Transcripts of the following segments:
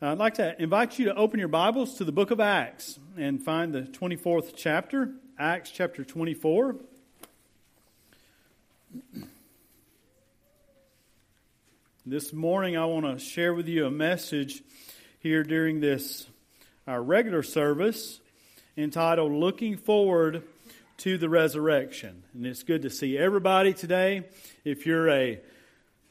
I'd like to invite you to open your Bibles to the book of Acts and find the 24th chapter, Acts chapter 24. This morning, I want to share with you a message here during this our regular service entitled Looking Forward to the Resurrection. And it's good to see everybody today. If you're a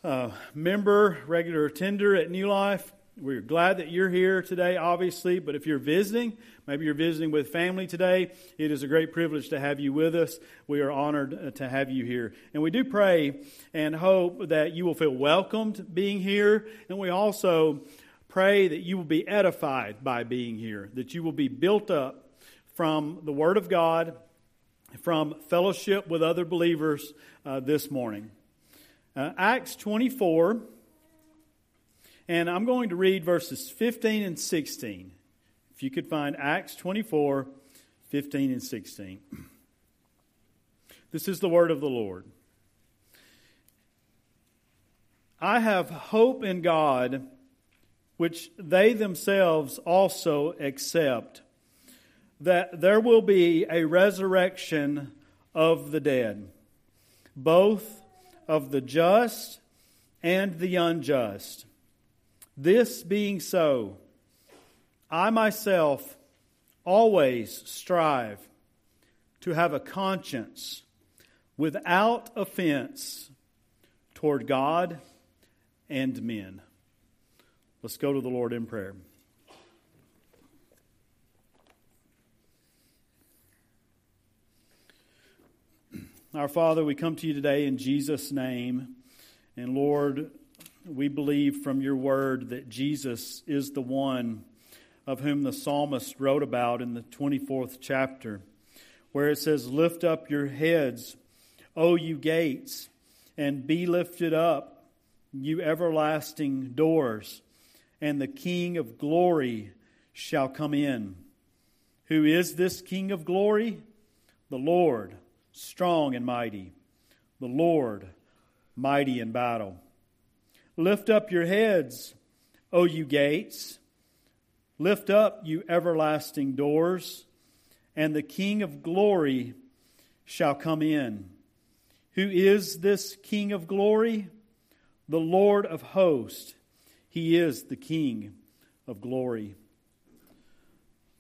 uh, member, regular attender at New Life, we're glad that you're here today, obviously, but if you're visiting, maybe you're visiting with family today, it is a great privilege to have you with us. We are honored uh, to have you here. And we do pray and hope that you will feel welcomed being here. And we also pray that you will be edified by being here, that you will be built up from the Word of God, from fellowship with other believers uh, this morning. Uh, Acts 24 and I'm going to read verses 15 and 16. If you could find Acts 24, 15 and 16. This is the word of the Lord. I have hope in God, which they themselves also accept, that there will be a resurrection of the dead, both of the just and the unjust. This being so, I myself always strive to have a conscience without offense toward God and men. Let's go to the Lord in prayer. Our Father, we come to you today in Jesus' name. And Lord, we believe from your word that Jesus is the one of whom the psalmist wrote about in the 24th chapter, where it says, Lift up your heads, O you gates, and be lifted up, you everlasting doors, and the King of glory shall come in. Who is this King of glory? The Lord, strong and mighty, the Lord, mighty in battle. Lift up your heads, O you gates. Lift up, you everlasting doors, and the King of glory shall come in. Who is this King of glory? The Lord of hosts. He is the King of glory.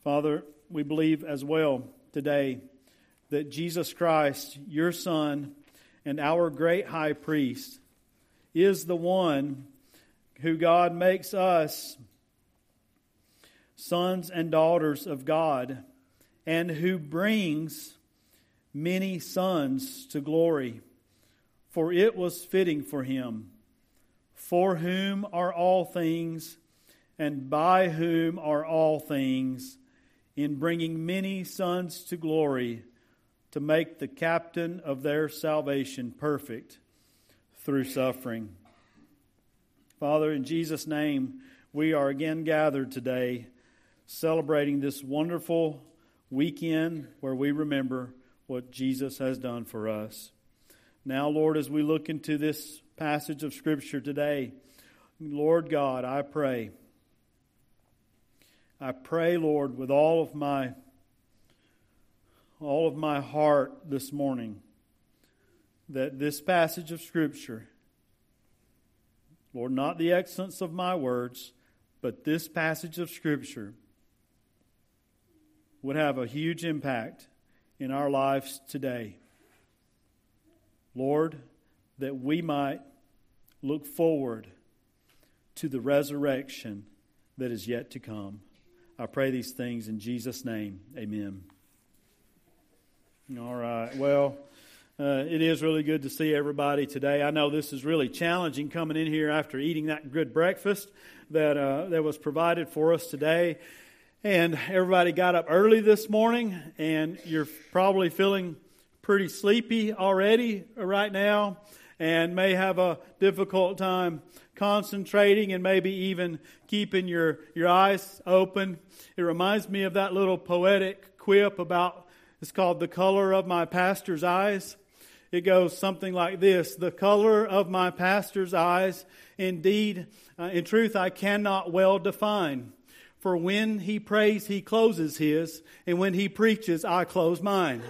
Father, we believe as well today that Jesus Christ, your Son, and our great high priest, is the one who God makes us sons and daughters of God and who brings many sons to glory. For it was fitting for him, for whom are all things, and by whom are all things, in bringing many sons to glory, to make the captain of their salvation perfect through suffering. Father, in Jesus' name, we are again gathered today celebrating this wonderful weekend where we remember what Jesus has done for us. Now, Lord, as we look into this passage of Scripture today, Lord God, I pray. I pray, Lord, with all of my all of my heart this morning that this passage of Scripture, Lord, not the excellence of my words, but this passage of Scripture would have a huge impact in our lives today. Lord, that we might look forward to the resurrection that is yet to come. I pray these things in Jesus' name. Amen. All right. Well, uh, it is really good to see everybody today. I know this is really challenging coming in here after eating that good breakfast that uh, that was provided for us today. And everybody got up early this morning, and you're probably feeling pretty sleepy already right now, and may have a difficult time concentrating and maybe even keeping your, your eyes open. It reminds me of that little poetic quip about it's called The Color of My Pastor's Eyes It goes something like this The color of my pastor's eyes, indeed, uh, in truth, I cannot well define. For when he prays, he closes his, and when he preaches, I close mine.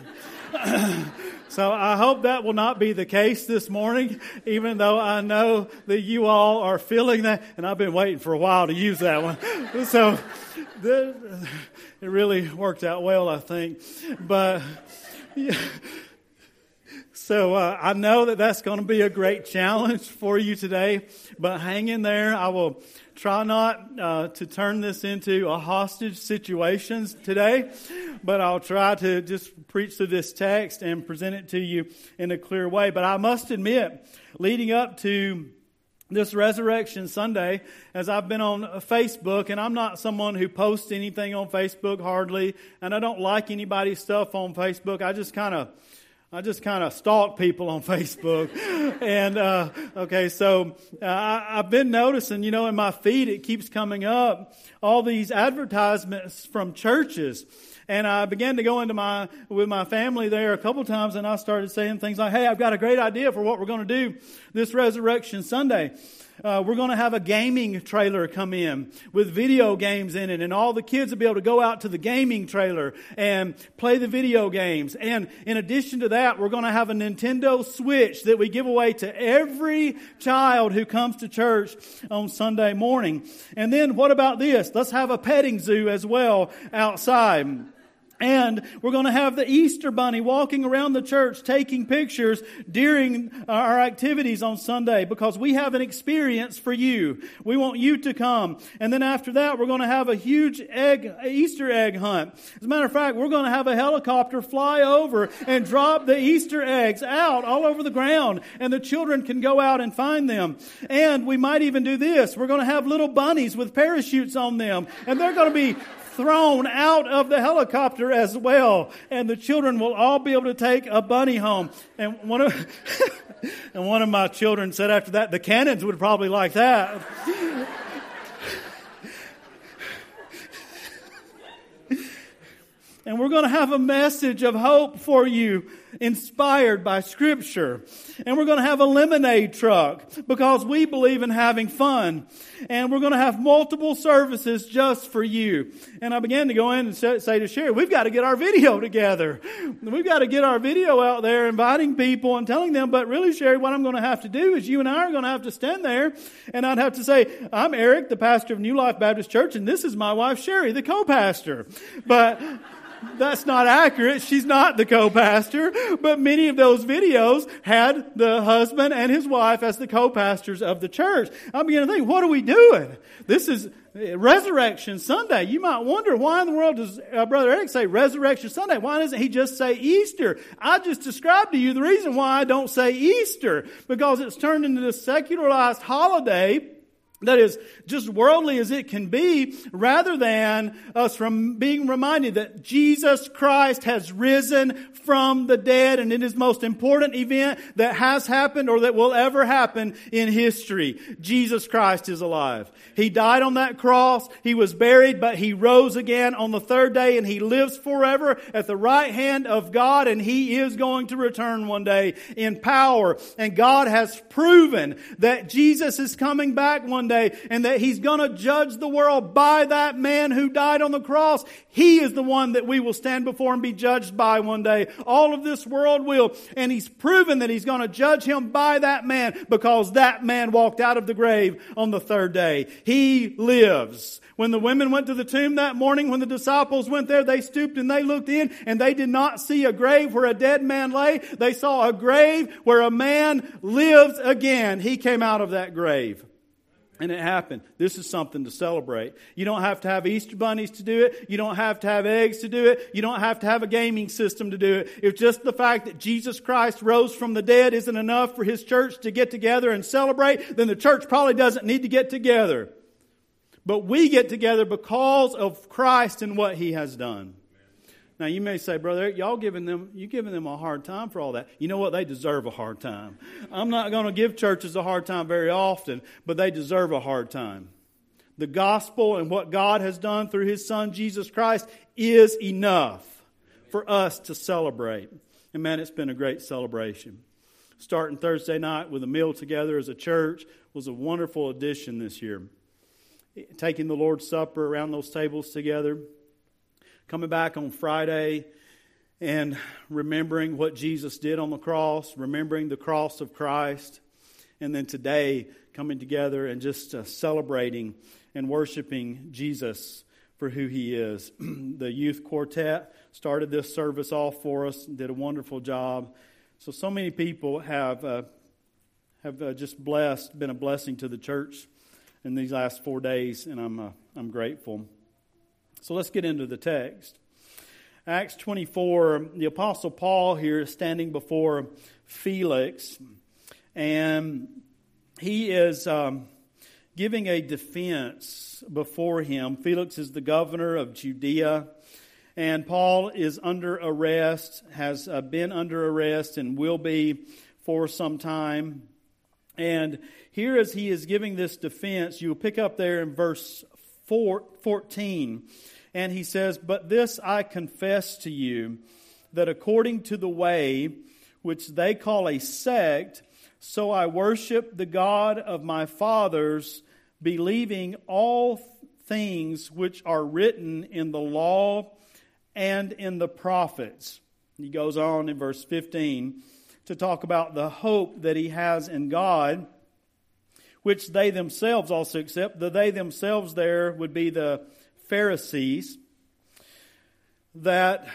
so I hope that will not be the case this morning, even though I know that you all are feeling that, and I've been waiting for a while to use that one. so it really worked out well, I think. But. Yeah. So uh, I know that that's going to be a great challenge for you today, but hang in there. I will try not uh, to turn this into a hostage situation today, but I'll try to just preach through this text and present it to you in a clear way. But I must admit, leading up to this Resurrection Sunday, as I've been on Facebook, and I'm not someone who posts anything on Facebook hardly, and I don't like anybody's stuff on Facebook. I just kind of I just kind of stalk people on Facebook. and, uh, okay, so uh, I, have been noticing, you know, in my feed, it keeps coming up all these advertisements from churches. And I began to go into my, with my family there a couple times and I started saying things like, hey, I've got a great idea for what we're going to do this Resurrection Sunday. Uh, we're going to have a gaming trailer come in with video games in it, and all the kids will be able to go out to the gaming trailer and play the video games. And in addition to that, we're going to have a Nintendo Switch that we give away to every child who comes to church on Sunday morning. And then what about this? Let's have a petting zoo as well outside. And we're going to have the Easter Bunny walking around the church taking pictures during our activities on Sunday because we have an experience for you. We want you to come. And then after that, we're going to have a huge egg, Easter egg hunt. As a matter of fact, we're going to have a helicopter fly over and drop the Easter eggs out all over the ground and the children can go out and find them. And we might even do this. We're going to have little bunnies with parachutes on them and they're going to be thrown out of the helicopter as well. And the children will all be able to take a bunny home. And one of, and one of my children said after that, the cannons would probably like that. and we're going to have a message of hope for you inspired by Scripture. And we're going to have a lemonade truck because we believe in having fun. And we're going to have multiple services just for you. And I began to go in and say to Sherry, we've got to get our video together. We've got to get our video out there inviting people and telling them, but really, Sherry, what I'm going to have to do is you and I are going to have to stand there and I'd have to say, I'm Eric, the pastor of New Life Baptist Church, and this is my wife, Sherry, the co-pastor. But that's not accurate. She's not the co-pastor, but many of those videos had the husband and his wife as the co-pastors of the church. I'm beginning to think, what are we doing? This is Resurrection Sunday. You might wonder why in the world does uh, Brother Eric say Resurrection Sunday? Why doesn't he just say Easter? I just described to you the reason why I don't say Easter because it's turned into this secularized holiday that is just worldly as it can be, rather than us from being reminded that Jesus Christ has risen from the dead and it is most important event that has happened or that will ever happen in history. Jesus Christ is alive. He died on that cross. He was buried, but he rose again on the third day and he lives forever at the right hand of God and he is going to return one day in power. And God has proven that Jesus is coming back one day and that he's going to judge the world by that man who died on the cross. He is the one that we will stand before and be judged by one day. All of this world will. And he's proven that he's going to judge him by that man because that man walked out of the grave on the third day. He lives. When the women went to the tomb that morning, when the disciples went there, they stooped and they looked in and they did not see a grave where a dead man lay. They saw a grave where a man lives again. He came out of that grave. And it happened. This is something to celebrate. You don't have to have Easter bunnies to do it. You don't have to have eggs to do it. You don't have to have a gaming system to do it. If just the fact that Jesus Christ rose from the dead isn't enough for His church to get together and celebrate, then the church probably doesn't need to get together. But we get together because of Christ and what He has done. Now you may say, brother, y'all giving them you giving them a hard time for all that. You know what? They deserve a hard time. I'm not going to give churches a hard time very often, but they deserve a hard time. The gospel and what God has done through His Son Jesus Christ is enough for us to celebrate. And man, it's been a great celebration. starting Thursday night with a meal together as a church was a wonderful addition this year. Taking the Lord's Supper around those tables together, coming back on Friday and remembering what Jesus did on the cross, remembering the cross of Christ, and then today coming together and just uh, celebrating and worshiping Jesus for who he is. the youth quartet started this service off for us, and did a wonderful job. So, so many people have, uh, have uh, just blessed, been a blessing to the church in these last four days, and I'm, uh, I'm grateful. So, let's get into the text. Acts 24, the Apostle Paul here is standing before Felix, and he is um, giving a defense before him. Felix is the governor of Judea, and Paul is under arrest, has uh, been under arrest, and will be for some time. And here, as he is giving this defense, you'll pick up there in verse four, 14 and he says, But this I confess to you, that according to the way which they call a sect, so I worship the God of my fathers, believing all things which are written in the law and in the prophets. He goes on in verse 15 to talk about the hope that he has in God, which they themselves also accept. The they themselves there would be the Pharisees that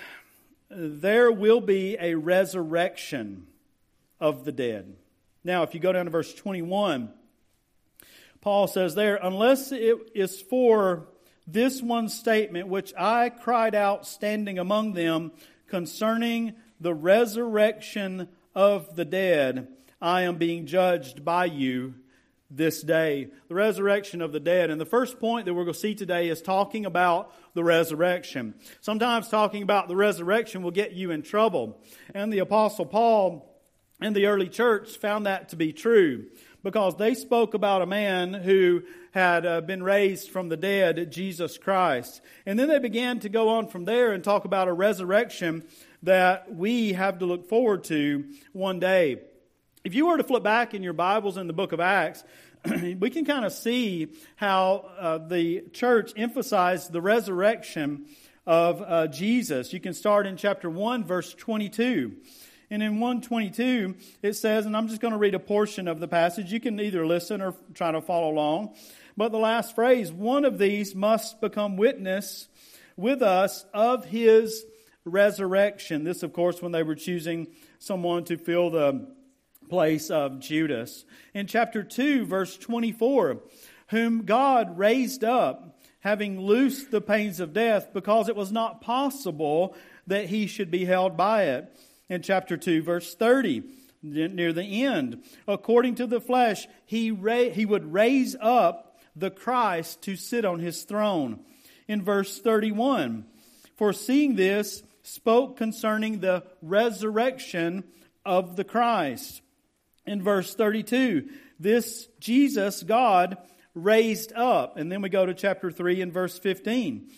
there will be a resurrection of the dead. Now, if you go down to verse 21, Paul says there, unless it is for this one statement which I cried out standing among them concerning the resurrection of the dead, I am being judged by you this day, the resurrection of the dead. And the first point that we're going to see today is talking about the resurrection. Sometimes talking about the resurrection will get you in trouble. And the Apostle Paul and the early church found that to be true because they spoke about a man who had uh, been raised from the dead, Jesus Christ. And then they began to go on from there and talk about a resurrection that we have to look forward to one day. If you were to flip back in your Bibles in the book of Acts, we can kind of see how uh, the church emphasized the resurrection of uh, Jesus. You can start in chapter 1, verse 22. And in 122, it says, and I'm just going to read a portion of the passage. You can either listen or try to follow along. But the last phrase, one of these must become witness with us of his resurrection. This, of course, when they were choosing someone to fill the place of Judas. In chapter 2, verse 24, whom God raised up, having loosed the pains of death, because it was not possible that he should be held by it. In chapter 2, verse 30, near the end, according to the flesh, he, ra- he would raise up the Christ to sit on his throne. In verse 31, foreseeing this, spoke concerning the resurrection of the Christ in verse 32. This Jesus, God, raised up. And then we go to chapter 3 and verse 15.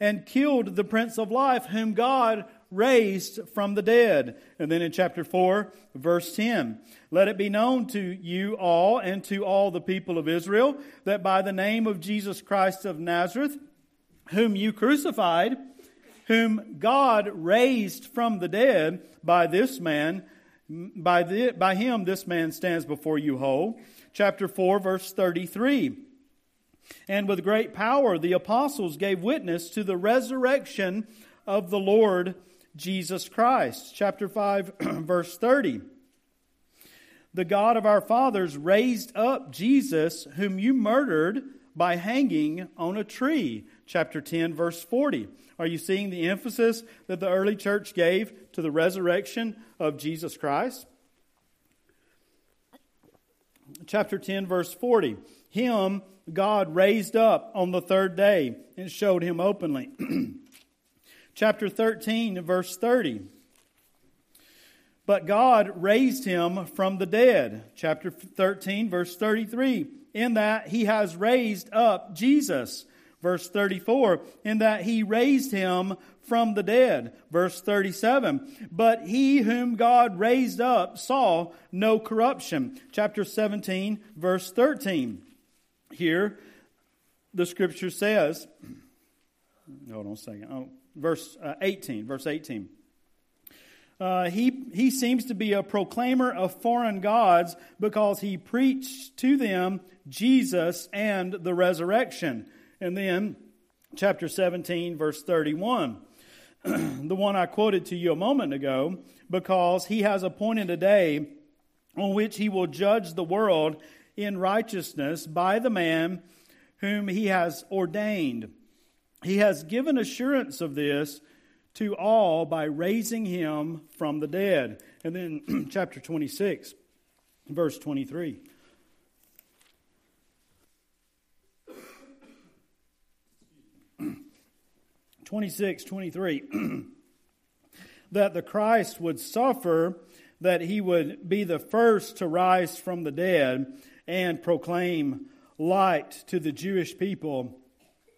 And killed the Prince of Life, whom God raised from the dead. And then in chapter 4, verse 10. Let it be known to you all and to all the people of Israel that by the name of Jesus Christ of Nazareth, whom you crucified, whom God raised from the dead, by this man by, the, by him, this man stands before you whole. Chapter 4, verse 33. And with great power, the apostles gave witness to the resurrection of the Lord Jesus Christ. Chapter 5, verse 30. The God of our fathers raised up Jesus, whom you murdered by hanging on a tree. Chapter 10, verse 40. Are you seeing the emphasis that the early church gave to the resurrection of Jesus Christ? Chapter 10, verse 40. Him God raised up on the third day and showed him openly. Chapter 13, verse 30. But God raised him from the dead. Chapter 13, verse 33. In that he has raised up Jesus Verse 34, in that he raised him from the dead. Verse 37, but he whom God raised up saw no corruption. Chapter 17, verse 13. Here, the scripture says, hold on a second. Oh, verse uh, 18, verse 18. Uh, he, he seems to be a proclaimer of foreign gods because he preached to them Jesus and the resurrection. And then, chapter 17, verse 31, the one I quoted to you a moment ago, because he has appointed a day on which he will judge the world in righteousness by the man whom he has ordained. He has given assurance of this to all by raising him from the dead. And then chapter 26, verse 23. Twenty-six, twenty-three, that the Christ would suffer, that he would be the first to rise from the dead and proclaim light to the Jewish people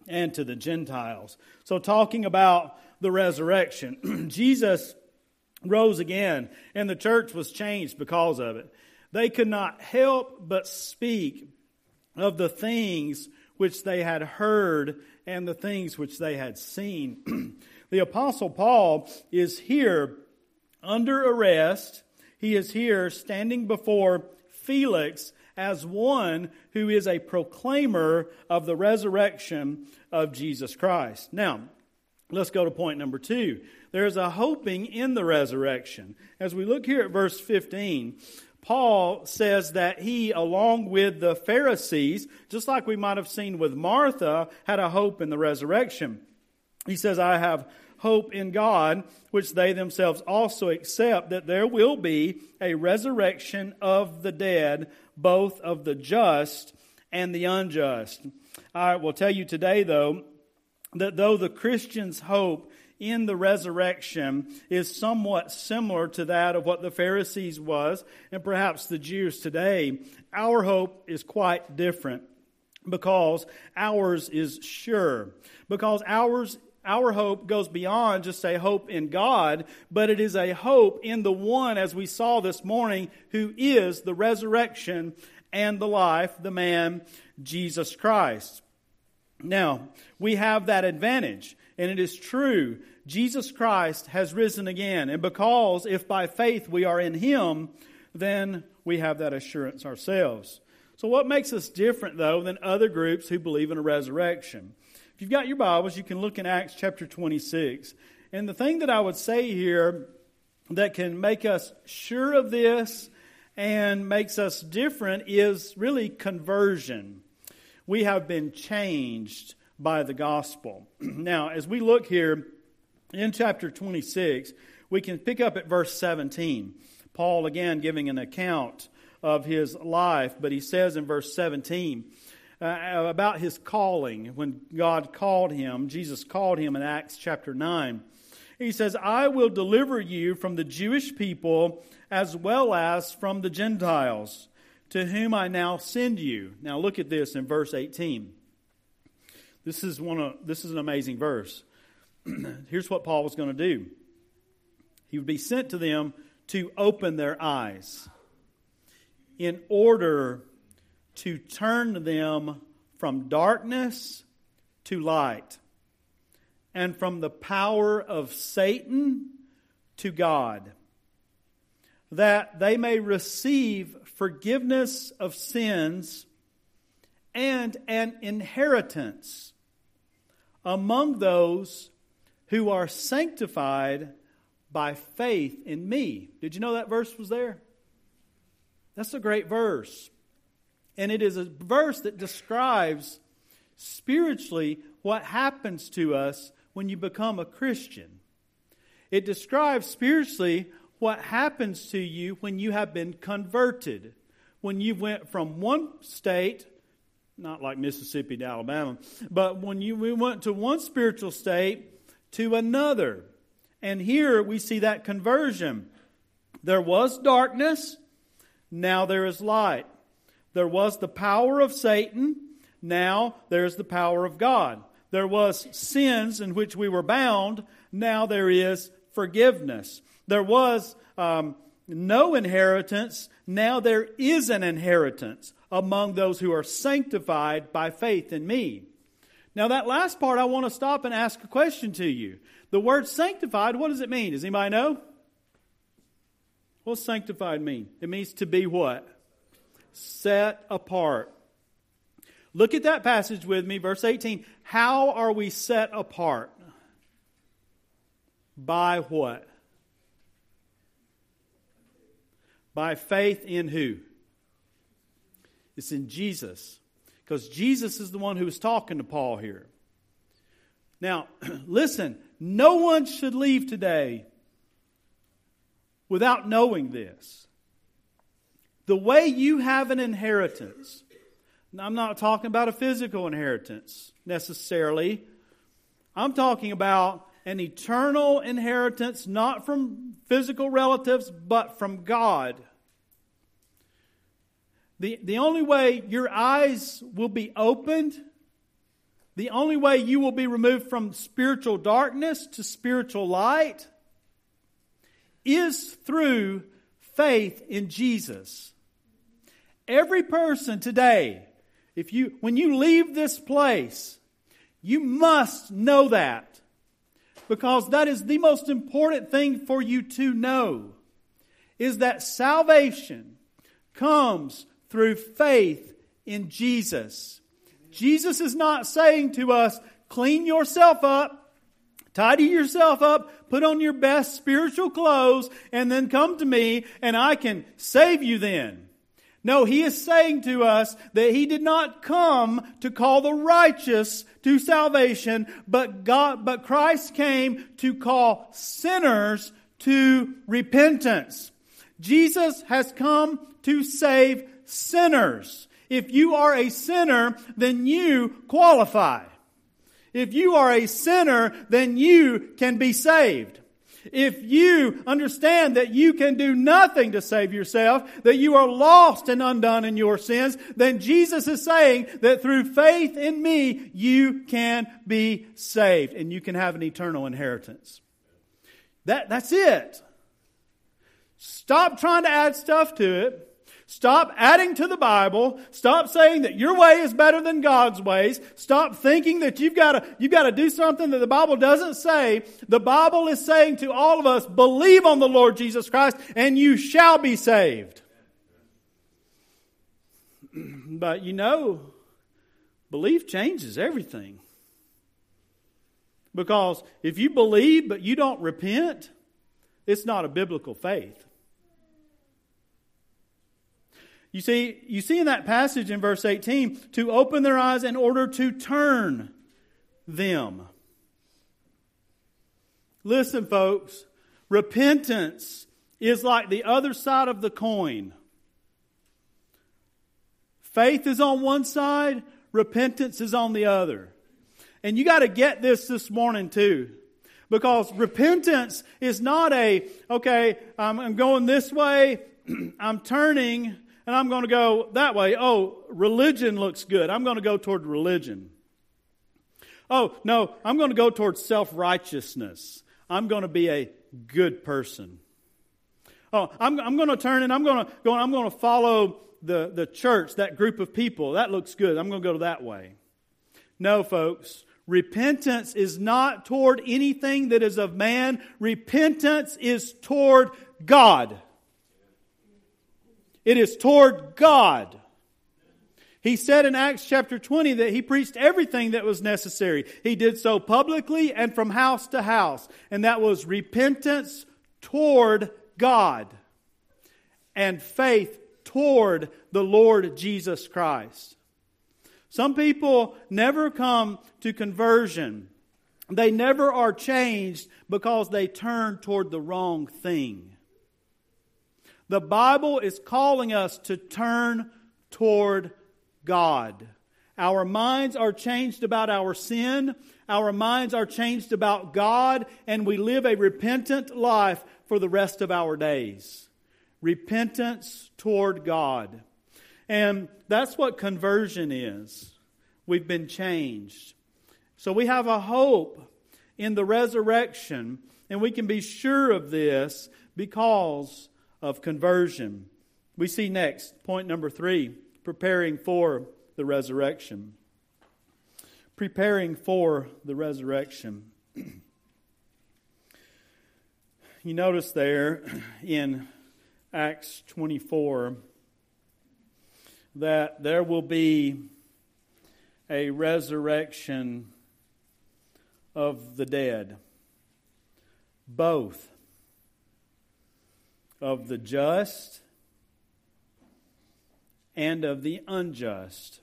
and to the Gentiles. So, talking about the resurrection, Jesus rose again, and the church was changed because of it. They could not help but speak of the things which they had heard and the things which they had seen. the Apostle Paul is here under arrest. He is here standing before Felix as one who is a proclaimer of the resurrection of Jesus Christ. Now, let's go to point number two. There's a hoping in the resurrection. As we look here at verse 15, Paul says that he, along with the Pharisees, just like we might have seen with Martha, had a hope in the resurrection. He says, I have hope in God, which they themselves also accept that there will be a resurrection of the dead, both of the just and the unjust. I will tell you today, though, that though the Christian's hope in the resurrection is somewhat similar to that of what the Pharisees was and perhaps the Jews today, our hope is quite different because ours is sure. Because ours our hope goes beyond just a hope in God, but it is a hope in the one, as we saw this morning, who is the resurrection and the life, the man, Jesus Christ. Now, we have that advantage, and it is true. Jesus Christ has risen again, and because if by faith we are in Him, then we have that assurance ourselves. So, what makes us different, though, than other groups who believe in a resurrection? If you've got your Bibles, you can look in Acts chapter 26. And the thing that I would say here that can make us sure of this and makes us different is really conversion. We have been changed by the gospel. now, as we look here in chapter 26, we can pick up at verse 17. Paul again giving an account of his life, but he says in verse 17, uh, about his calling when God called him. Jesus called him in Acts chapter 9. He says, I will deliver you from the Jewish people as well as from the Gentiles, to whom I now send you. Now look at this in verse 18. This is, one of, this is an amazing verse. Here's what Paul was going to do. He would be sent to them to open their eyes in order to turn them from darkness to light, and from the power of Satan to God, that they may receive forgiveness of sins and an inheritance among those who are sanctified by faith in me. Did you know that verse was there? That's a great verse. And it is a verse that describes spiritually what happens to us when you become a Christian. It describes spiritually what happens to you when you have been converted. When you went from one state, not like Mississippi to Alabama, but when you we went to one spiritual state to another. And here we see that conversion. There was darkness, now there is light. There was the power of Satan. Now there's the power of God. There was sins in which we were bound. Now there is forgiveness. There was um, no inheritance. Now there is an inheritance among those who are sanctified by faith in me. Now, that last part, I want to stop and ask a question to you. The word sanctified, what does it mean? Does anybody know? What sanctified mean? It means to be what? Set apart. Look at that passage with me, verse 18. How are we set apart? By what? By faith in who? It's in Jesus. Because Jesus is the one who is talking to Paul here. Now, listen, no one should leave today without knowing this. The way you have an inheritance, I'm not talking about a physical inheritance necessarily. I'm talking about an eternal inheritance, not from physical relatives, but from God. The, the only way your eyes will be opened, the only way you will be removed from spiritual darkness to spiritual light is through faith in Jesus. Every person today, if you, when you leave this place, you must know that because that is the most important thing for you to know is that salvation comes through faith in Jesus. Jesus is not saying to us, clean yourself up, tidy yourself up, put on your best spiritual clothes, and then come to me and I can save you then. No, he is saying to us that he did not come to call the righteous to salvation, but God, but Christ came to call sinners to repentance. Jesus has come to save sinners. If you are a sinner, then you qualify. If you are a sinner, then you can be saved. If you understand that you can do nothing to save yourself, that you are lost and undone in your sins, then Jesus is saying that through faith in me, you can be saved and you can have an eternal inheritance. That, that's it. Stop trying to add stuff to it. Stop adding to the Bible. Stop saying that your way is better than God's ways. Stop thinking that you've got to, you've got to do something that the Bible doesn't say. The Bible is saying to all of us, believe on the Lord Jesus Christ and you shall be saved. But you know, belief changes everything. Because if you believe but you don't repent, it's not a biblical faith. You see, you see in that passage in verse 18, to open their eyes in order to turn them. Listen, folks, repentance is like the other side of the coin. Faith is on one side, repentance is on the other. And you got to get this this morning too. Because repentance is not a, okay, I'm going this way, I'm turning, and I'm going to go that way. Oh, religion looks good. I'm going to go toward religion. Oh, no, I'm going to go toward self righteousness. I'm going to be a good person. Oh, I'm, I'm going to turn and I'm going to go. I'm going to follow the, the church, that group of people. That looks good. I'm going to go that way. No, folks. Repentance is not toward anything that is of man. Repentance is toward God. It is toward God. He said in Acts chapter 20 that he preached everything that was necessary. He did so publicly and from house to house. And that was repentance toward God and faith toward the Lord Jesus Christ. Some people never come to conversion. They never are changed because they turn toward the wrong thing. The Bible is calling us to turn toward God. Our minds are changed about our sin. Our minds are changed about God, and we live a repentant life for the rest of our days. Repentance toward God. And that's what conversion is. We've been changed. So we have a hope in the resurrection, and we can be sure of this because of conversion. We see next, point number three, preparing for the resurrection. Preparing for the resurrection. you notice there in Acts 24 that there will be a resurrection of the dead, both of the just and of the unjust.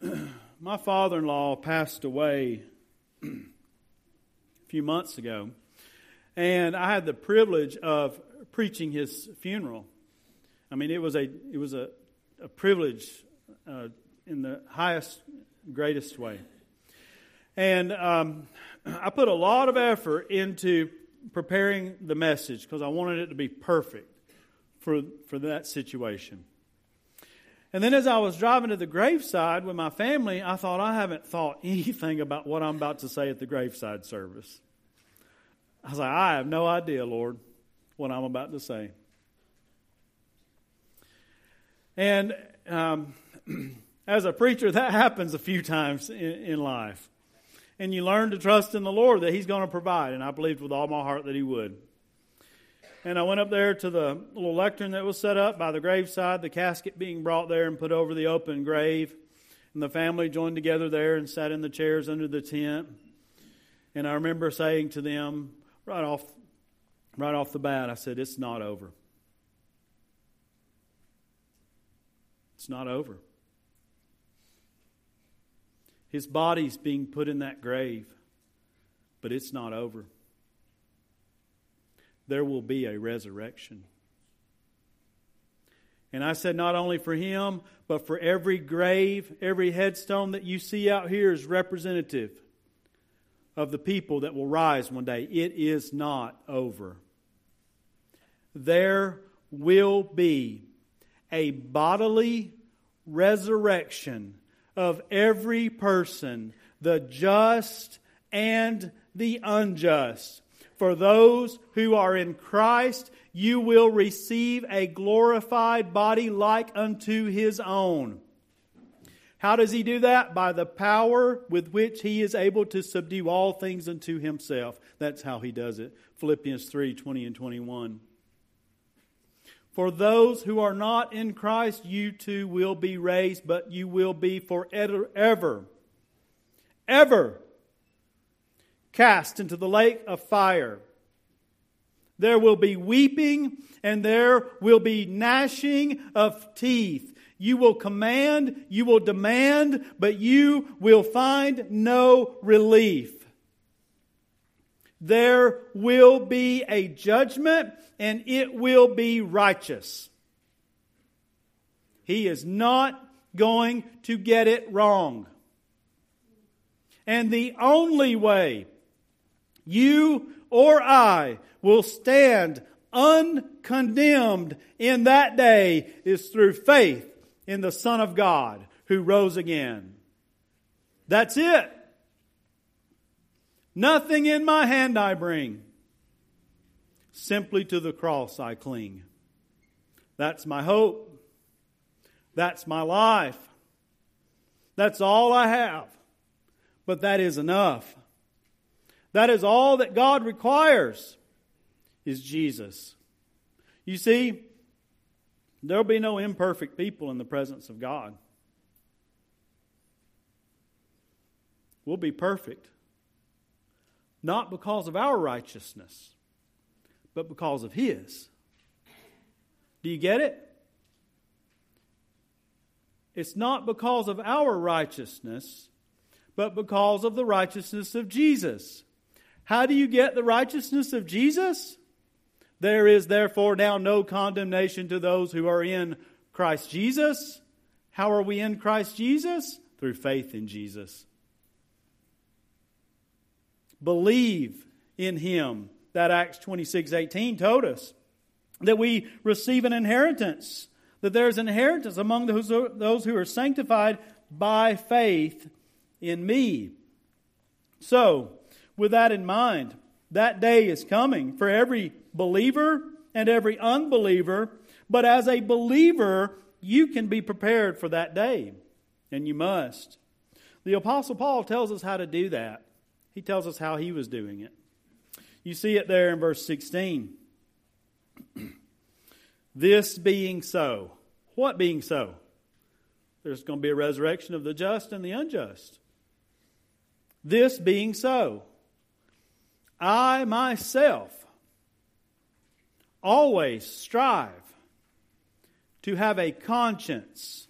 My father in law passed away a few months ago, and I had the privilege of preaching his funeral. I mean, it was a, it was a, a privilege uh, in the highest, greatest way. And um, I put a lot of effort into preparing the message because I wanted it to be perfect for, for that situation. And then as I was driving to the graveside with my family, I thought, I haven't thought anything about what I'm about to say at the graveside service. I was like, I have no idea, Lord, what I'm about to say. And um, as a preacher, that happens a few times in, in life. And you learn to trust in the Lord that He's going to provide. And I believed with all my heart that He would. And I went up there to the little lectern that was set up by the graveside, the casket being brought there and put over the open grave. And the family joined together there and sat in the chairs under the tent. And I remember saying to them right off, right off the bat, I said, It's not over. It's not over. His body's being put in that grave, but it's not over. There will be a resurrection. And I said, not only for him, but for every grave, every headstone that you see out here is representative of the people that will rise one day. It is not over. There will be a bodily resurrection of every person, the just and the unjust. For those who are in Christ, you will receive a glorified body like unto his own. How does he do that? By the power with which he is able to subdue all things unto himself. That's how he does it. Philippians 3 20 and 21. For those who are not in Christ, you too will be raised, but you will be forever, ever ever cast into the lake of fire. There will be weeping and there will be gnashing of teeth. You will command, you will demand, but you will find no relief. There will be a judgment and it will be righteous. He is not going to get it wrong. And the only way you or I will stand uncondemned in that day is through faith in the Son of God who rose again. That's it. Nothing in my hand I bring. Simply to the cross I cling. That's my hope. That's my life. That's all I have. But that is enough. That is all that God requires is Jesus. You see, there'll be no imperfect people in the presence of God. We'll be perfect. Not because of our righteousness, but because of His. Do you get it? It's not because of our righteousness, but because of the righteousness of Jesus. How do you get the righteousness of Jesus? There is therefore now no condemnation to those who are in Christ Jesus. How are we in Christ Jesus? Through faith in Jesus. Believe in Him that Acts 26 18 told us. That we receive an inheritance, that there's an inheritance among those, those who are sanctified by faith in me. So, with that in mind, that day is coming for every believer and every unbeliever. But as a believer, you can be prepared for that day, and you must. The Apostle Paul tells us how to do that. He tells us how he was doing it. You see it there in verse 16. this being so. What being so? There's going to be a resurrection of the just and the unjust. This being so, I myself always strive to have a conscience.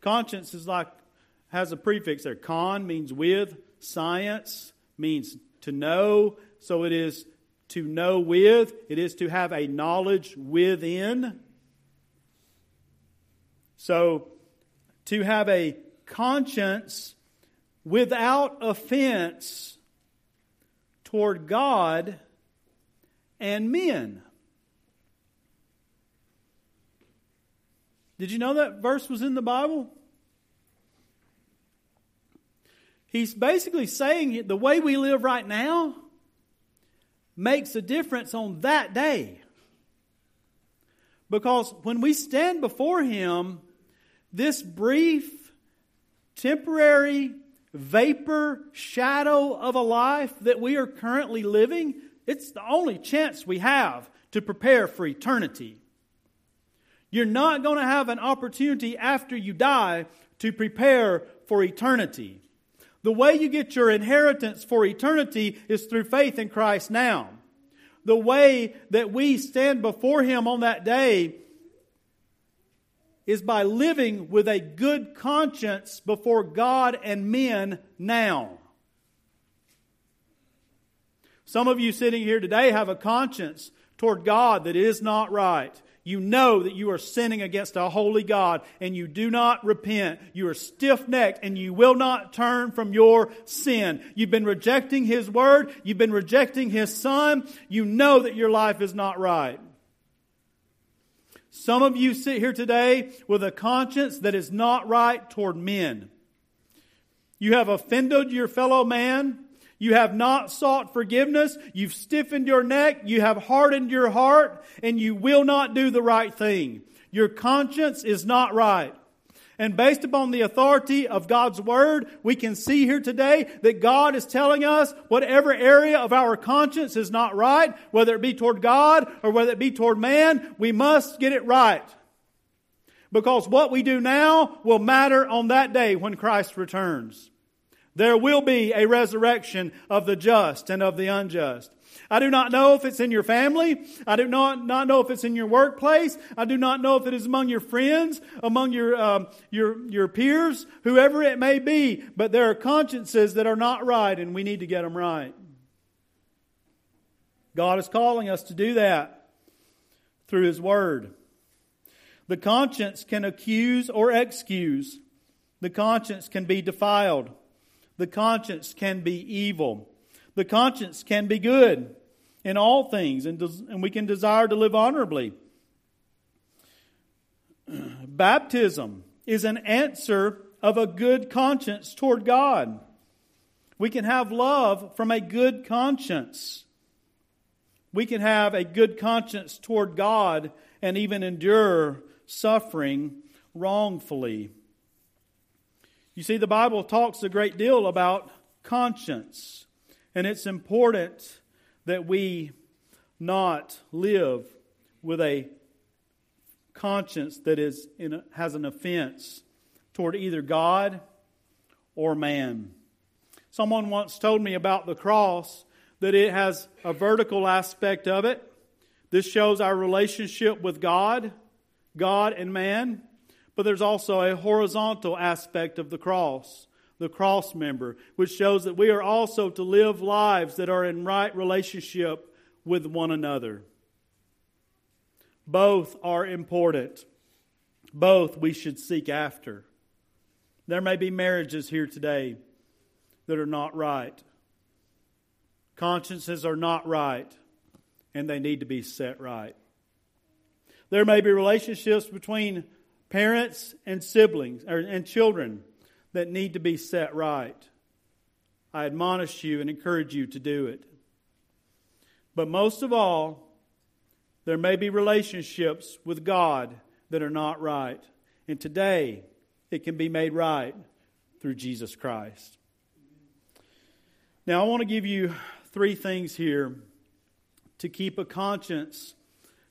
Conscience is like has a prefix there. Con means with, science means to know, so it is to know with, it is to have a knowledge within. So to have a conscience without offense toward God and men. Did you know that verse was in the Bible? He's basically saying the way we live right now makes a difference on that day. Because when we stand before Him, this brief, temporary, vapor, shadow of a life that we are currently living, it's the only chance we have to prepare for eternity. You're not going to have an opportunity after you die to prepare for eternity. The way you get your inheritance for eternity is through faith in Christ now. The way that we stand before Him on that day is by living with a good conscience before God and men now. Some of you sitting here today have a conscience toward God that is not right you know that you are sinning against a holy God and you do not repent. You are stiff necked and you will not turn from your sin. You've been rejecting His Word. You've been rejecting His Son. You know that your life is not right. Some of you sit here today with a conscience that is not right toward men. You have offended your fellow man. You have not sought forgiveness. You've stiffened your neck. You have hardened your heart and you will not do the right thing. Your conscience is not right. And based upon the authority of God's Word, we can see here today that God is telling us whatever area of our conscience is not right, whether it be toward God or whether it be toward man, we must get it right. Because what we do now will matter on that day when Christ returns. There will be a resurrection of the just and of the unjust. I do not know if it's in your family. I do not, not know if it's in your workplace. I do not know if it is among your friends, among your, um, your, your peers, whoever it may be. But there are consciences that are not right, and we need to get them right. God is calling us to do that through His Word. The conscience can accuse or excuse. The conscience can be defiled. The conscience can be evil. The conscience can be good in all things, and, des- and we can desire to live honorably. Baptism is an answer of a good conscience toward God. We can have love from a good conscience. We can have a good conscience toward God and even endure suffering wrongfully. You see, the Bible talks a great deal about conscience, and it's important that we not live with a conscience that is a, has an offense toward either God or man. Someone once told me about the cross that it has a vertical aspect of it. This shows our relationship with God, God and man. But there's also a horizontal aspect of the cross, the cross member, which shows that we are also to live lives that are in right relationship with one another. Both are important. Both we should seek after. There may be marriages here today that are not right. Consciences are not right, and they need to be set right. There may be relationships between parents and siblings or, and children that need to be set right. I admonish you and encourage you to do it. But most of all, there may be relationships with God that are not right. And today, it can be made right through Jesus Christ. Now, I want to give you three things here to keep a conscience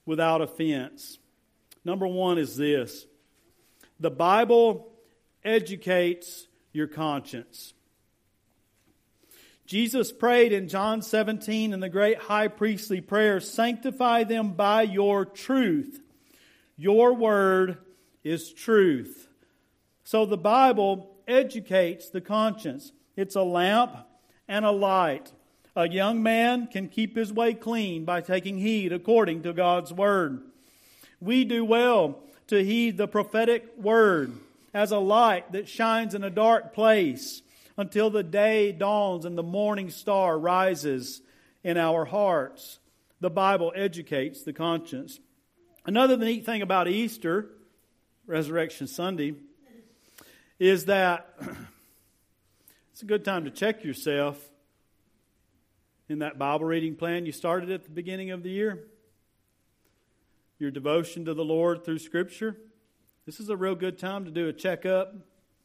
without offense. Number one is this the Bible educates your conscience. Jesus prayed in John 17 in the great high priestly prayer Sanctify them by your truth. Your word is truth. So the Bible educates the conscience. It's a lamp and a light. A young man can keep his way clean by taking heed according to God's word. We do well to heed the prophetic word as a light that shines in a dark place until the day dawns and the morning star rises in our hearts. The Bible educates the conscience. Another neat thing about Easter, Resurrection Sunday, is that it's a good time to check yourself in that Bible reading plan you started at the beginning of the year. Your devotion to the Lord through Scripture. This is a real good time to do a checkup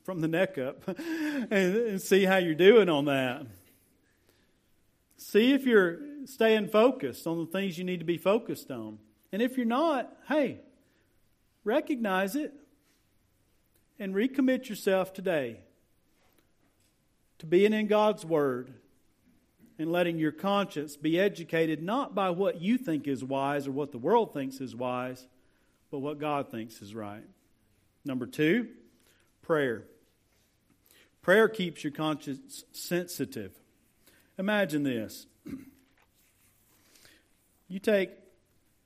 from the neck up and, and see how you're doing on that. See if you're staying focused on the things you need to be focused on. And if you're not, hey, recognize it and recommit yourself today to being in God's Word and letting your conscience be educated not by what you think is wise or what the world thinks is wise, but what God thinks is right. Number two, prayer. Prayer keeps your conscience sensitive. Imagine this. You take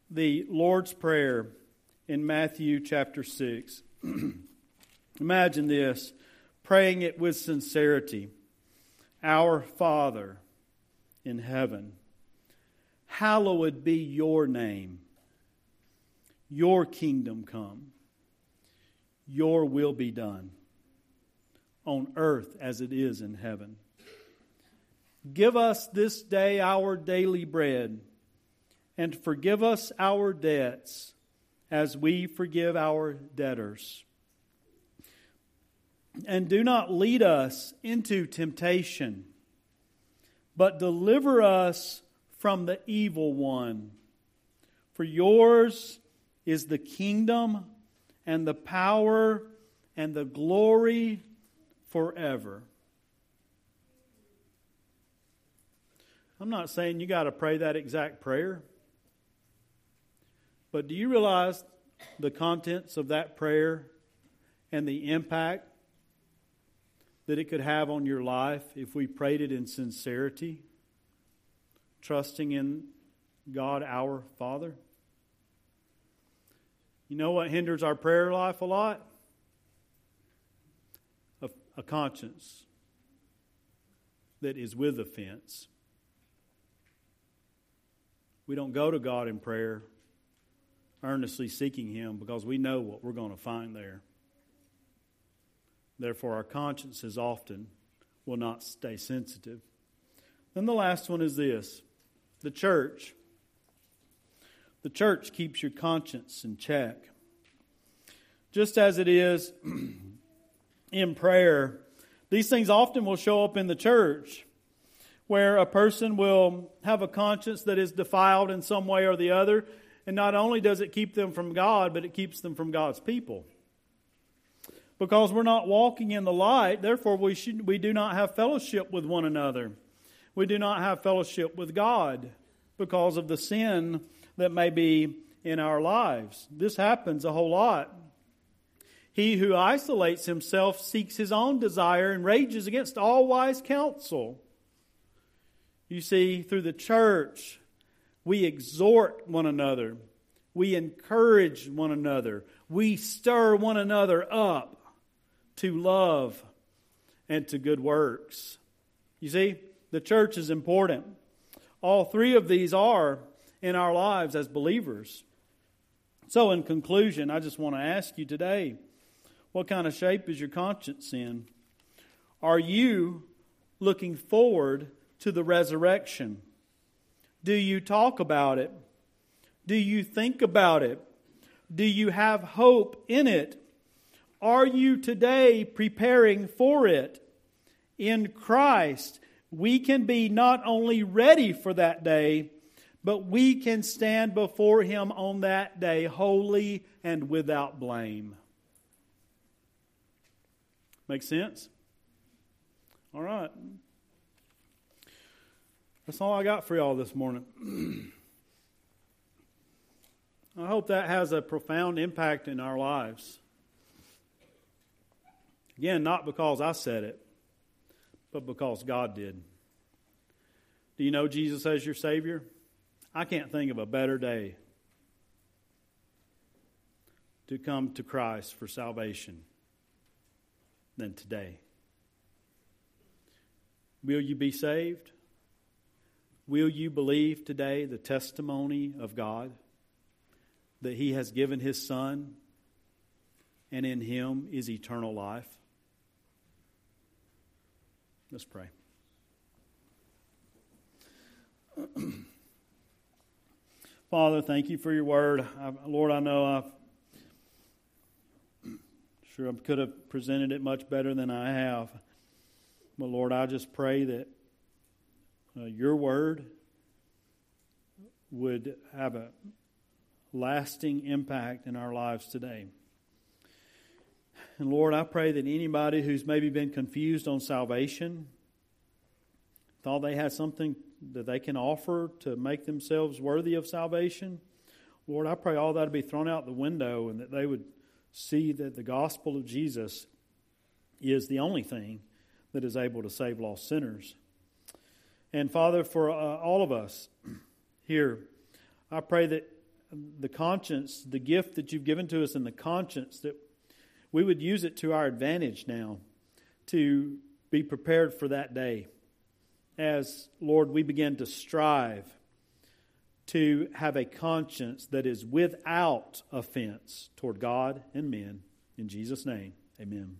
the Lord's Prayer in Matthew chapter 6. Imagine this, praying it with sincerity. Our Father in heaven, hallowed be your name. Your kingdom come. Your will be done on earth as it is in heaven. Give us this day our daily bread and forgive us our debts as we forgive our debtors. And do not lead us into temptation, but deliver us from the evil one. For yours is the kingdom and the power and the glory forever. I'm not saying you got to pray that exact prayer. But do you realize the contents of that prayer and the impact that it could have on your life if we prayed it in sincerity, trusting in God our Father? You know what hinders our prayer life a lot? A, a conscience that is with offense. We don't go to God in prayer earnestly seeking Him because we know what we're going to find there. Therefore, our consciences often will not stay sensitive. Then the last one is this the church. The church keeps your conscience in check. Just as it is in prayer, these things often will show up in the church where a person will have a conscience that is defiled in some way or the other and not only does it keep them from God, but it keeps them from God's people. Because we're not walking in the light, therefore we, should, we do not have fellowship with one another. We do not have fellowship with God because of the sin that may be in our lives. This happens a whole lot. He who isolates himself seeks his own desire and rages against all wise counsel. You see, through the church, we exhort one another. We encourage one another. We stir one another up to love and to good works. You see, the church is important. All three of these are in our lives as believers. So, in conclusion, I just want to ask you today what kind of shape is your conscience in? Are you looking forward to the resurrection? Do you talk about it? Do you think about it? Do you have hope in it? Are you today preparing for it? In Christ, we can be not only ready for that day, but we can stand before Him on that day holy and without blame. Make sense? All right. That's all I got for y'all this morning. I hope that has a profound impact in our lives. Again, not because I said it, but because God did. Do you know Jesus as your Savior? I can't think of a better day to come to Christ for salvation than today. Will you be saved? Will you believe today the testimony of God that He has given His Son and in Him is eternal life? Let's pray. Father, thank you for your word. I, Lord, I know I've sure I could have presented it much better than I have. But Lord, I just pray that uh, your word would have a lasting impact in our lives today. And Lord, I pray that anybody who's maybe been confused on salvation, thought they had something that they can offer to make themselves worthy of salvation, Lord, I pray all that would be thrown out the window and that they would see that the gospel of Jesus is the only thing that is able to save lost sinners. And Father, for uh, all of us here, I pray that the conscience, the gift that you've given to us, and the conscience that we would use it to our advantage now to be prepared for that day. As, Lord, we begin to strive to have a conscience that is without offense toward God and men. In Jesus' name, amen.